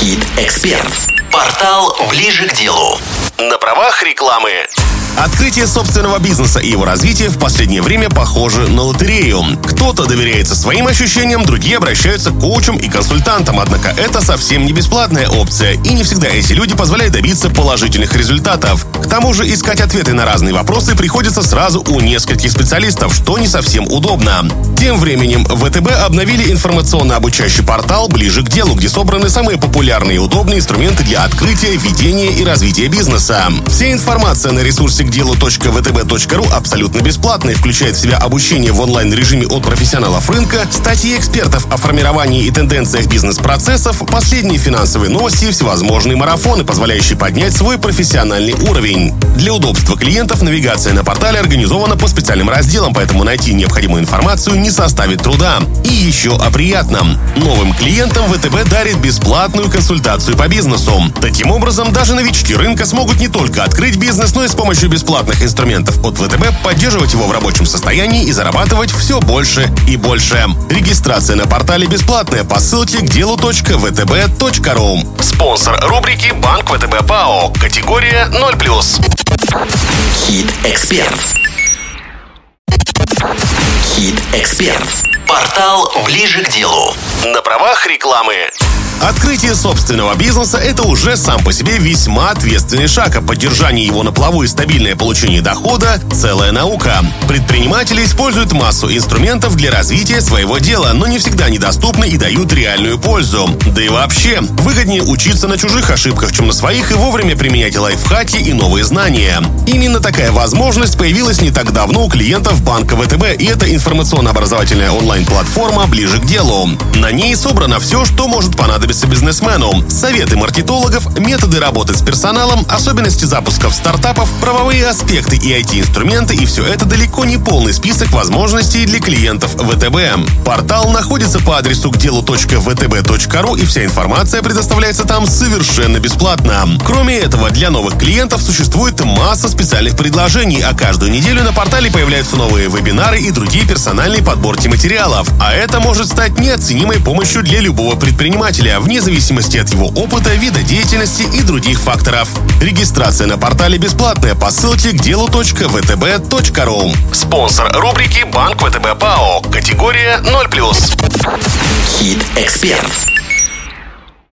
Хит-эксперт. Портал «Ближе к делу». На правах рекламы. Открытие собственного бизнеса и его развитие в последнее время похоже на лотерею. Кто-то доверяется своим ощущениям, другие обращаются к коучам и консультантам. Однако это совсем не бесплатная опция, и не всегда эти люди позволяют добиться положительных результатов. К тому же искать ответы на разные вопросы приходится сразу у нескольких специалистов, что не совсем удобно. Тем временем ВТБ обновили информационно-обучающий портал «Ближе к делу», где собраны самые популярные и удобные инструменты для открытия, ведения и развития бизнеса. Вся информация на ресурсе к делу.втб.ру абсолютно бесплатная включает в себя обучение в онлайн-режиме от профессионалов рынка, статьи экспертов о формировании и тенденциях бизнес-процессов, последние финансовые новости и всевозможные марафоны, позволяющие поднять свой профессиональный уровень. Для удобства клиентов навигация на портале организована по специальным разделам, поэтому найти необходимую информацию не составит труда. И еще о приятном. Новым клиентам ВТБ дарит бесплатную консультацию по бизнесу. Таким образом, даже новички рынка смогут не только открыть бизнес, но и с помощью бесплатных инструментов от ВТБ поддерживать его в рабочем состоянии и зарабатывать все больше и больше. Регистрация на портале бесплатная по ссылке к делу.втб.ру. Спонсор рубрики «Банк ВТБ ПАО». Категория 0+. Хит-эксперт. Хит-эксперт. Портал «Ближе к делу». На правах рекламы. Открытие собственного бизнеса – это уже сам по себе весьма ответственный шаг, а поддержание его на плаву и стабильное получение дохода – целая наука. Предприниматели используют массу инструментов для развития своего дела, но не всегда недоступны и дают реальную пользу. Да и вообще, выгоднее учиться на чужих ошибках, чем на своих, и вовремя применять лайфхаки и новые знания. Именно такая возможность появилась не так давно у клиентов банка ВТБ, и это информационно-образовательная онлайн-платформа «Ближе к делу». На ней собрано все, что может понадобиться понадобится бизнесмену. Советы маркетологов, методы работы с персоналом, особенности запусков стартапов, правовые аспекты и IT-инструменты и все это далеко не полный список возможностей для клиентов ВТБ. Портал находится по адресу к делу.втб.ру и вся информация предоставляется там совершенно бесплатно. Кроме этого, для новых клиентов существует масса специальных предложений, а каждую неделю на портале появляются новые вебинары и другие персональные подборки материалов. А это может стать неоценимой помощью для любого предпринимателя вне зависимости от его опыта, вида деятельности и других факторов. Регистрация на портале бесплатная по ссылке к делу.втб.ру. Спонсор рубрики «Банк ВТБ ПАО». Категория 0+. Хит-эксперт.